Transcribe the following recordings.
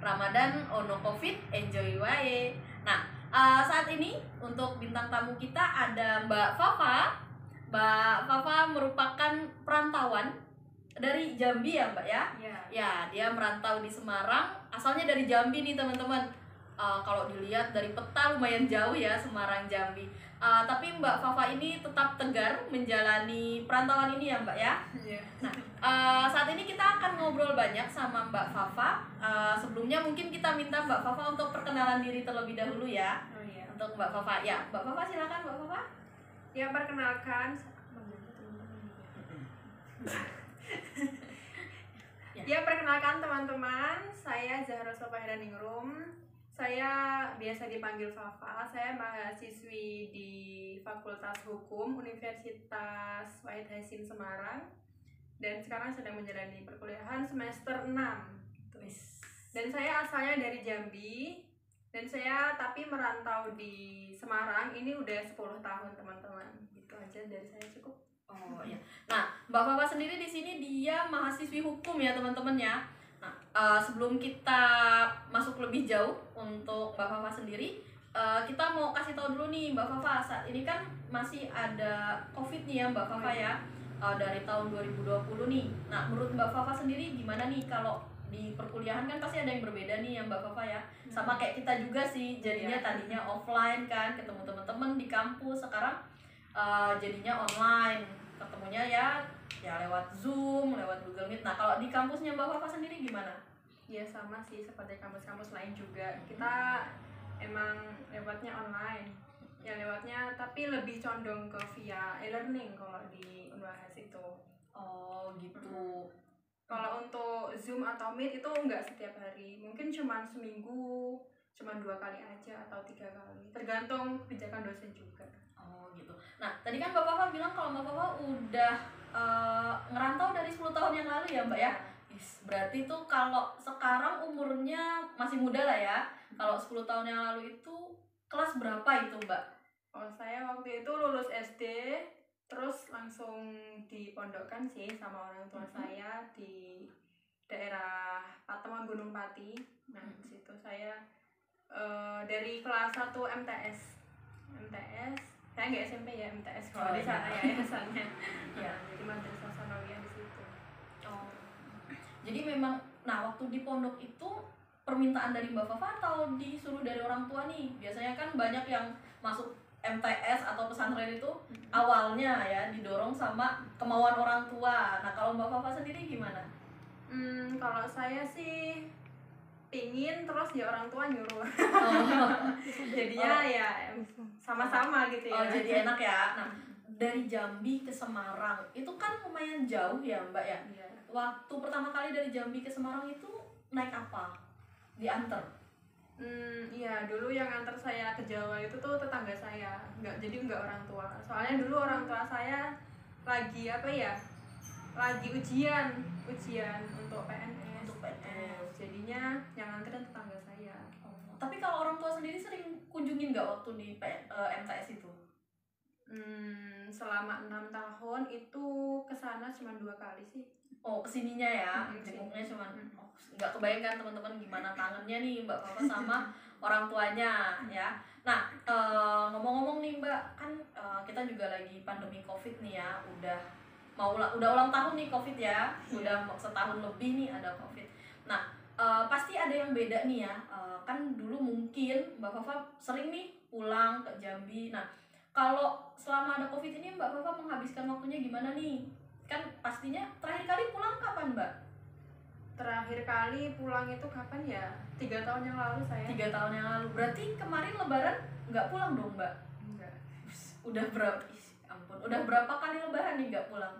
Ramadan ono Covid enjoy wae. Nah, uh, saat ini untuk bintang tamu kita ada Mbak Fafa. Mbak Fafa merupakan perantauan dari Jambi ya, Mbak ya? Iya. Ya, dia merantau di Semarang. Asalnya dari Jambi nih, teman-teman. Uh, kalau dilihat dari peta lumayan jauh ya Semarang Jambi. Uh, tapi Mbak Fafa ini tetap tegar menjalani perantauan ini ya Mbak ya. Iya. Nah, uh, saat ini kita akan ngobrol banyak sama Mbak Fafa. Uh, sebelumnya mungkin kita minta Mbak Fafa untuk perkenalan diri terlebih dahulu ya. Oh iya. Untuk Mbak Fafa. Ya, Mbak Fafa silakan Mbak Fafa. Ya perkenalkan Ya. Ya perkenalkan teman-teman, saya Zahra Sofahira Ningrum. Saya biasa dipanggil Fafa. Saya mahasiswi di Fakultas Hukum Universitas Wahid Hasim Semarang dan sekarang sedang menjalani perkuliahan semester 6. Dan saya asalnya dari Jambi dan saya tapi merantau di Semarang ini udah 10 tahun teman-teman. Gitu aja dari saya cukup. Oh iya. Nah, Mbak Fafa sendiri di sini dia mahasiswi hukum ya teman-teman ya. Nah, uh, sebelum kita masuk lebih jauh untuk Mbak Fafa sendiri, uh, kita mau kasih tahu dulu nih Mbak Fafa saat ini kan masih ada COVID nih ya Mbak Fafa ya uh, dari tahun 2020 nih. Nah, menurut Mbak Fafa sendiri gimana nih kalau di perkuliahan kan pasti ada yang berbeda nih ya Mbak Fafa ya. Sama kayak kita juga sih, jadinya Iya. tadinya offline kan, ketemu teman-teman di kampus, sekarang uh, jadinya online ketemunya ya ya lewat Zoom, lewat Google Meet. Nah, kalau di kampusnya Mbak Fafa sendiri gimana? Ya sama sih seperti kampus-kampus lain juga. Kita emang lewatnya online. Ya lewatnya tapi lebih condong ke via e-learning kalau di Unwahas itu. Oh, gitu. Kalau untuk Zoom atau Meet itu enggak setiap hari. Mungkin cuma seminggu, cuma dua kali aja atau tiga kali. Tergantung kebijakan dosen juga. Oh, gitu. Nah, tadi kan Mbak Fafa bilang kalau Mbak Fafa udah uh, ngerantau dari 10 tahun yang lalu ya, Mbak ya? Yes, berarti tuh kalau sekarang umurnya masih muda lah ya. Kalau 10 tahun yang lalu itu kelas berapa itu, Mbak? Oh, saya waktu itu lulus SD, terus langsung dipondokkan sih sama orang tua Mhm. saya di daerah Pateman Gunung Pati. Nah, di situ saya eh, dari kelas 1 MTS. MTS, saya nggak SMP ya MTS kalau Oh, di sana iya. ya yayasannya. Iya. Nah, jadi Madrasah Sanawiyah di situ. Oh. Jadi memang nah waktu di pondok itu permintaan dari Mbak Fafa atau disuruh dari orang tua nih? Biasanya kan banyak yang masuk MTS atau pesantren itu awalnya ya didorong sama kemauan orang tua. Nah, kalau Mbak Fafa sendiri gimana? Hmm, kalau saya sih pingin terus ya orang tua nyuruh. Oh, Jadinya ya em, sama-sama gitu oh, ya. jadi enak ya. Nah, dari Jambi ke Semarang itu kan lumayan jauh ya, Mbak ya. Iya. Waktu pertama kali dari Jambi ke Semarang itu naik apa? Diantar. Hmm, iya dulu yang antar saya ke Jawa itu tuh tetangga saya, nggak jadi nggak orang tua. Soalnya dulu orang tua saya lagi apa ya, lagi ujian, ujian untuk PNS. Untuk PNS. Jadinya yang anterin tetangga saya. Oh, Tapi kalau orang tua sendiri sering kunjungin nggak waktu di P- eh, MTS itu? Hmm, selama enam tahun itu ke sana cuma dua kali sih. Oh, ke sininya ya, jenguknya Mm. oh, nggak kebayangkan teman-teman gimana kangennya nih Mbak Papa sama orang tuanya ya. Nah, eh, ngomong-ngomong nih Mbak, kan eh, kita juga lagi pandemi COVID nih ya, udah mau udah ulang tahun nih COVID ya, udah mau setahun lebih nih ada COVID. Nah, eh, pasti ada yang beda nih ya. Eh, kan dulu mungkin Mbak Fafa sering nih pulang ke Jambi. Nah, kalau selama ada COVID ini Mbak Fafa menghabiskan waktunya gimana nih? Kan pastinya terakhir kali pulang kapan Mbak? Terakhir kali pulang itu kapan ya? Tiga tahun yang lalu saya. Tiga tahun yang lalu. Berarti kemarin Lebaran nggak pulang dong Mbak? Enggak. Udah berapa? ampun. Udah berapa kali Lebaran nih nggak pulang?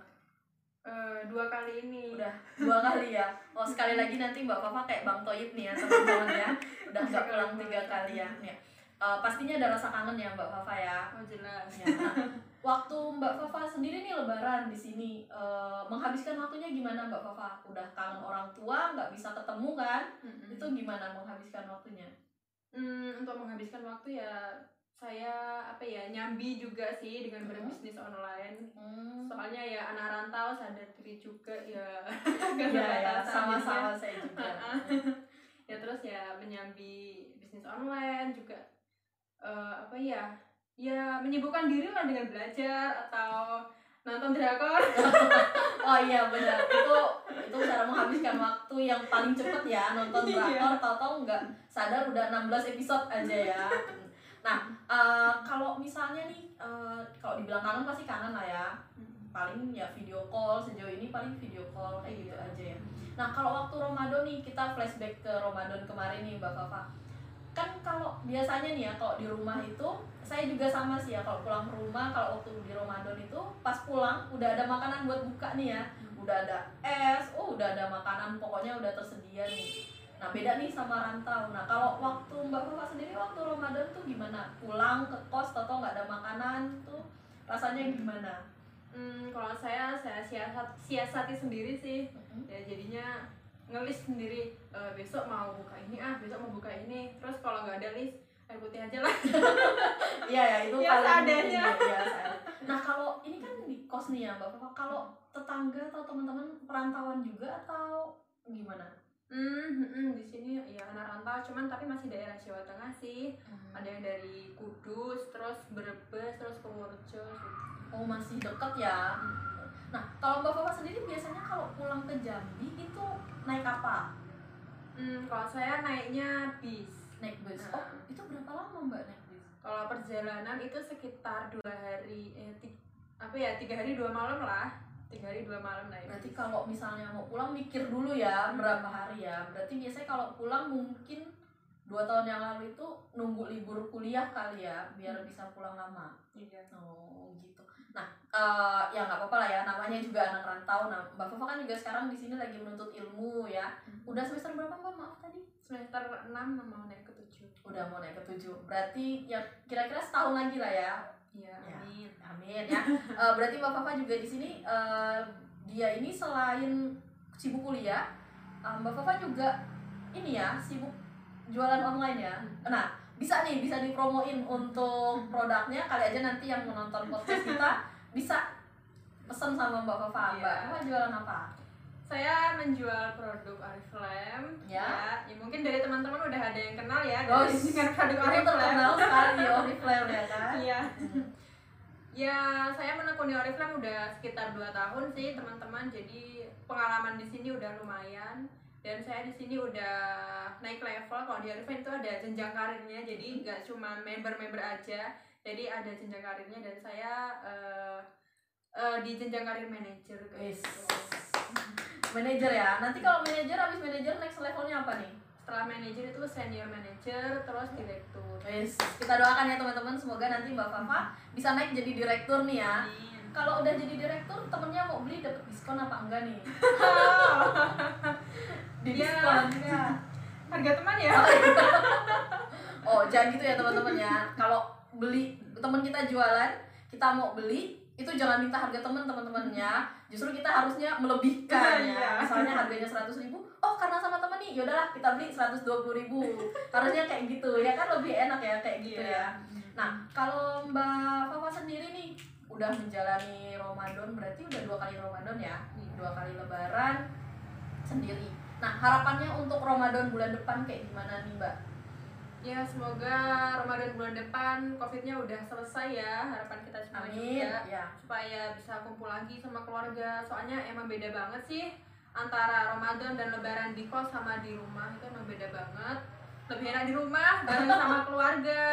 Eh, dua kali ini. Udah dua kali ya. Oh sekali lagi nanti Mbak Fafa kayak Bang Toyib nih ya teman-teman ya. Udah nggak pulang tiga kali ya. Nih, eh, pastinya ada rasa kangen ya Mbak Fafa ya. Oh jelas. Ya, nah, waktu Mbak Fafa sendiri nih Lebaran di sini eh, menghabiskan waktunya gimana Mbak Fafa? Udah kangen orang tua, nggak bisa ketemu kan? Mm-mm. Itu gimana menghabiskan waktunya? Hmm, untuk menghabiskan waktu ya saya apa ya nyambi juga sih dengan Hmm. berbisnis online. Hmm. Soalnya ya anak rantau sadar diri juga ya. Iya nggak ya, batasan sama-sama saya juga. Ah. ya terus ya menyambi bisnis online juga eh, apa ya ya menyibukkan diri lah dengan belajar atau nonton drakor oh iya benar itu itu cara menghabiskan waktu yang paling cepet ya nonton Iya. drakor tahu-tahu nggak sadar udah 16 episode aja ya nah eh, kalau misalnya nih eh, kalau dibilang kangen pasti kangen lah ya. Paling ya video call sejauh ini paling video call kayak gitu aja ya. Nah kalau waktu Ramadan nih kita flashback ke Ramadan kemarin nih Mbak Fafa kan kalau biasanya nih ya kalau di rumah itu saya juga sama sih ya kalau pulang ke rumah kalau waktu di Ramadan itu pas pulang udah ada makanan buat buka nih ya. Udah ada es oh udah ada makanan pokoknya udah tersedia nih nah beda nih sama rantau. Nah kalau waktu Mbak Fafa sendiri waktu Ramadan tuh gimana? Pulang ke kos atau nggak ada makanan tuh rasanya gimana? Hmm, kalau saya saya siasat siasati sendiri sih. Ya jadinya ngelis sendiri "Eh, besok mau buka ini ah besok mau buka ini. Terus kalau nggak ada list air putih aja lah. Iya ya itu Ya, seadanya. penting, ya. Nah kalau ini kan di kos nih ya mbak Fafa, kalau tetangga atau teman-teman perantauan juga atau gimana? Hmm, hmm, hmm, di sini ya anak rantau cuman tapi masih daerah Jawa Tengah sih ada yang dari Kudus terus Brebes terus Purworejo Oh masih deket ya. Nah kalau mbak Fafa sendiri biasanya kalau pulang ke Jambi itu naik apa? hmm, kalau saya naiknya bis Naik bus. Nah. Oh itu berapa lama mbak naik bus? kalau perjalanan itu sekitar dua hari eh, ti- apa ya tiga hari dua malam lah tiga hari dua malam naik Berarti kalau misalnya mau pulang mikir dulu ya berapa hari ya. Berarti biasanya kalau pulang mungkin dua tahun yang lalu itu nunggu libur kuliah kali ya biar bisa pulang lama. iya Oh gitu. Nah, eh, ya nggak apa-apa lah ya. Namanya juga anak rantau. Nah, Mbak Fafa kan juga sekarang di sini lagi menuntut ilmu ya. Udah semester berapa Mbak? Maaf tadi. semester 6 mau naik ke 7 Udah mau naik ke tujuh. Berarti ya kira-kira setahun lagi lah ya. Iya Ya. amin Amin ya. Eh, berarti Mbak Fafa juga di sini eh, dia ini selain sibuk kuliah, eh, Mbak Fafa juga ini ya sibuk jualan online ya. Nah, bisa nih bisa dipromoin untuk produknya kali aja nanti yang menonton podcast kita bisa pesan sama Mbak Fafa. Iya. Mbak Fafa jualan apa? Saya menjual produk Oriflame Ya. ya mungkin dari teman-teman udah ada yang kenal ya Oh, dari dengan produk Oriflame terkenal sekali Oriflame ya kan? iya Hmm. ya saya menekuni Oriflame udah sekitar 2 tahun sih teman-teman jadi pengalaman di sini udah lumayan dan saya di sini udah naik level kalau di Oriflame itu ada jenjang karirnya jadi nggak cuma member-member aja jadi ada jenjang karirnya dan saya eh, eh, di jenjang karir manager Wis. gitu. Manajer ya. Nanti kalau manajer habis manajer next levelnya apa nih? setelah manager itu senior manager terus direktur Wis, kita doakan ya teman-teman semoga nanti Mbak Fafa bisa naik jadi direktur nih ya. Kalau udah jadi direktur, temennya mau beli dapat diskon apa enggak nih? Di Ya. diskon enggak? harga teman ya Oh, jangan gitu ya teman-teman ya. Kalau beli teman kita jualan, kita mau beli itu jangan minta harga teman teman-temannya justru kita harusnya melebihkan ya. Iya. misalnya harganya seratus ribu oh karena sama temen nih yaudahlah kita beli seratus dua puluh ribu. Harusnya kayak gitu. Ya kan lebih enak ya kayak gitu ya. Nah, kalau Mbak Fafa sendiri nih udah menjalani Ramadan berarti udah dua kali Ramadan ya, dua kali Lebaran sendiri. Nah, harapannya untuk Ramadan bulan depan kayak gimana nih Mbak? Ya semoga Ramadan bulan depan covidnya udah selesai ya harapan kita semua Amin. juga Ya. supaya bisa kumpul lagi sama keluarga soalnya emang beda banget sih antara Ramadan dan Lebaran di kos sama di rumah itu emang beda banget lebih enak di rumah bareng sama keluarga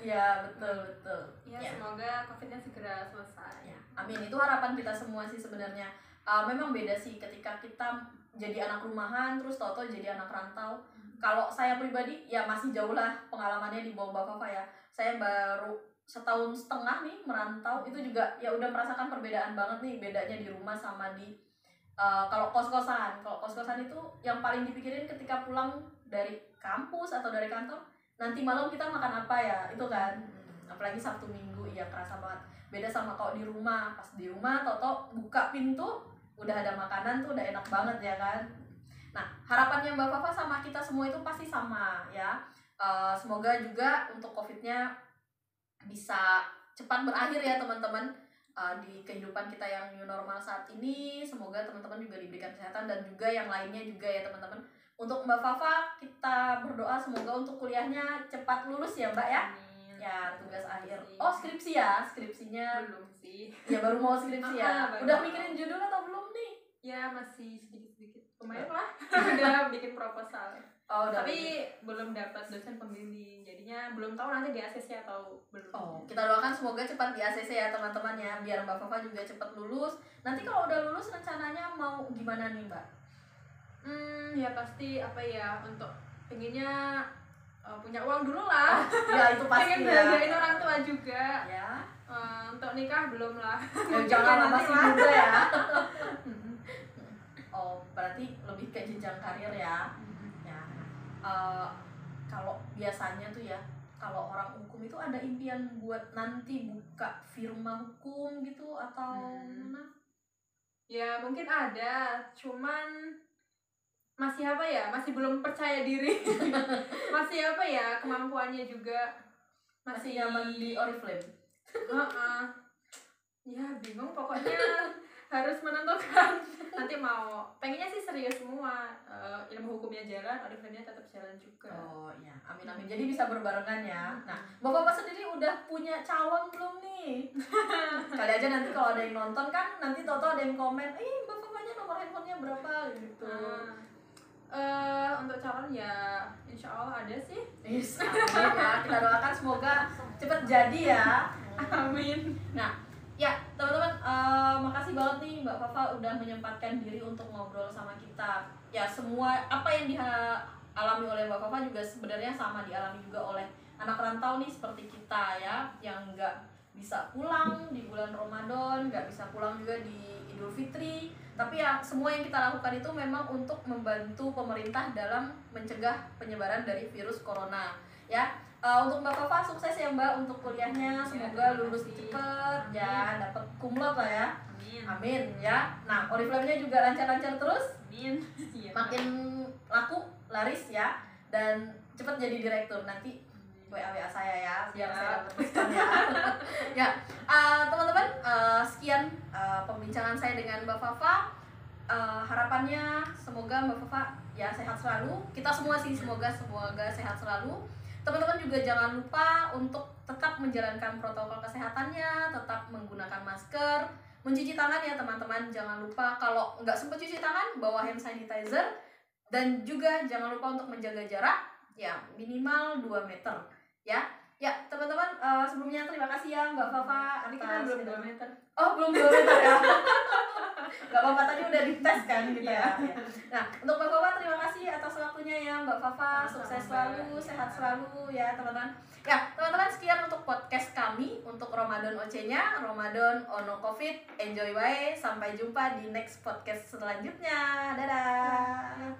Ya, betul betul. ya, Ya. semoga covidnya segera selesai Ya, amin. Itu harapan kita semua sih sebenarnya. Uh, memang beda sih ketika kita jadi anak rumahan terus toto jadi anak rantau. Kalau saya pribadi ya masih jauh lah pengalamannya di bawah Fafa ya. Saya baru setahun setengah nih merantau itu juga ya udah merasakan perbedaan banget nih bedanya di rumah sama di uh, kalau kos-kosan. Kalau kos-kosan itu yang paling dipikirin ketika pulang dari kampus atau dari kantor nanti malam kita makan apa ya itu kan apalagi Sabtu Minggu ya kerasa banget beda sama kalau di rumah pas di rumah toto buka pintu udah ada makanan tuh udah enak banget ya kan nah harapannya mbak Fafa sama kita semua itu pasti sama ya Eh, semoga juga untuk covidnya bisa cepat berakhir ya teman-teman Eh, di kehidupan kita yang new normal saat ini semoga teman-teman juga diberikan kesehatan dan juga yang lainnya juga ya teman-teman untuk Mbak Fafa kita berdoa semoga untuk kuliahnya cepat lulus ya Mbak ya. Amin. Ya tugas akhir. Oh skripsi ya, skripsinya belum sih ya baru mau skripsi ya. Udah mikirin judul atau belum? Ya masih sedikit sedikit lumayan lah. Udah bikin proposal. Oh udah. tapi belum dapat dosen pembimbing. Jadinya belum tahu nanti di ACC atau belum. Oh, kita doakan semoga cepat di ACC ya teman-teman ya, biar Mbak Fafa juga cepat lulus. Nanti kalau udah lulus rencananya mau gimana nih Mbak? hmm ya pasti apa ya untuk pengennya uh, punya uang dulu lah. Ya itu pasti pengen ya. bahagiain orang tua juga. Ya, Uh, untuk nikah belum lah. Ya jangan masih muda ya. Berarti lebih ke jenjang karir ya. Ya, eh, kalau biasanya tuh ya, kalau orang hukum itu ada impian buat nanti buka firma hukum gitu atau Hmm. mana? ya mungkin ada cuman masih apa ya masih belum percaya diri masih apa ya kemampuannya juga Masih nyaman di Oriflame? Heeh. ya bingung pokoknya harus menentukan nanti mau pengennya sih serius semua Eh, ilmu hukumnya jalan oriflame tetap jalan juga Oh iya, amin amin. Jadi bisa berbarengan ya. Nah, bapak-bapak sendiri udah punya calon belum nih? Kali aja nanti kalau ada yang nonton kan, nanti toto ada yang komen, ih bapak-bapaknya nomor handphonenya berapa gitu. Nah, eh, untuk calon ya insya Allah ada sih Yes, amin ya. Kita doakan semoga cepet jadi ya. amin Ya, teman-teman, eh, makasih banget nih Mbak Fafa udah menyempatkan diri untuk ngobrol sama kita. Ya, semua apa yang dialami oleh Mbak Fafa juga sebenarnya sama dialami juga oleh anak rantau nih seperti kita ya, yang nggak bisa pulang di bulan Ramadan, nggak bisa pulang juga di Idul Fitri. Tapi ya semua yang kita lakukan itu memang untuk membantu pemerintah dalam mencegah penyebaran dari virus corona. Ya, Eh, untuk Mbak Fafa sukses ya Mbak untuk kuliahnya, semoga terima lulus cepet ya, dapat kumlot lah ya. amin Amin ya. Nah, Oriflame-nya juga lancar-lancar terus, amin Iya. makin laku, laris ya, dan cepet jadi direktur. Nanti WA WA saya ya, biar Siap. saya dapat diskon ya. ya, eh, teman-teman, eh, sekian eh, pembincangan saya dengan Mbak Fafa. Eh, harapannya semoga Mbak Fafa ya sehat selalu. Kita semua sih semoga semoga sehat selalu. Teman-teman juga jangan lupa untuk tetap menjalankan protokol kesehatannya, tetap menggunakan masker, mencuci tangan ya teman-teman. Jangan lupa kalau nggak sempat cuci tangan bawa hand sanitizer dan juga jangan lupa untuk menjaga jarak ya minimal 2 meter ya. Ya, teman-teman eh, sebelumnya terima kasih ya Mbak Fafa Ini kita belum kedatangan- 2 meter Oh belum dua meter ya. Gak apa-apa tadi udah dites kan gitu ya. Nah, untuk Mbak Fafa terima kasih atas waktunya ya Mbak Fafa. Sukses selalu, sehat selalu ya teman-teman. Ya, teman-teman sekian untuk podcast kami untuk Ramadan OC-nya, Ramadan Ono Covid. Enjoy way Sampai jumpa di next podcast selanjutnya. Dadah.